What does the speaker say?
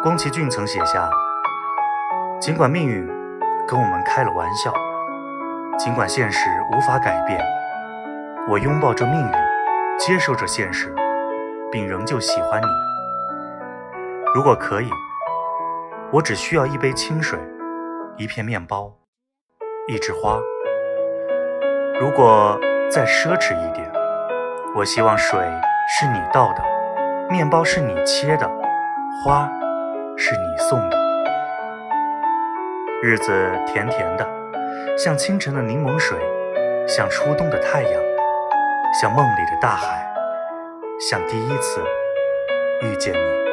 宫崎骏曾写下：“尽管命运跟我们开了玩笑，尽管现实无法改变，我拥抱着命运，接受着现实，并仍旧喜欢你。如果可以，我只需要一杯清水，一片面包，一枝花。如果再奢侈一点，我希望水是你倒的，面包是你切的，花是你送的。日子甜甜的，像清晨的柠檬水，像初冬的太阳，像梦里的大海，像第一次遇见你。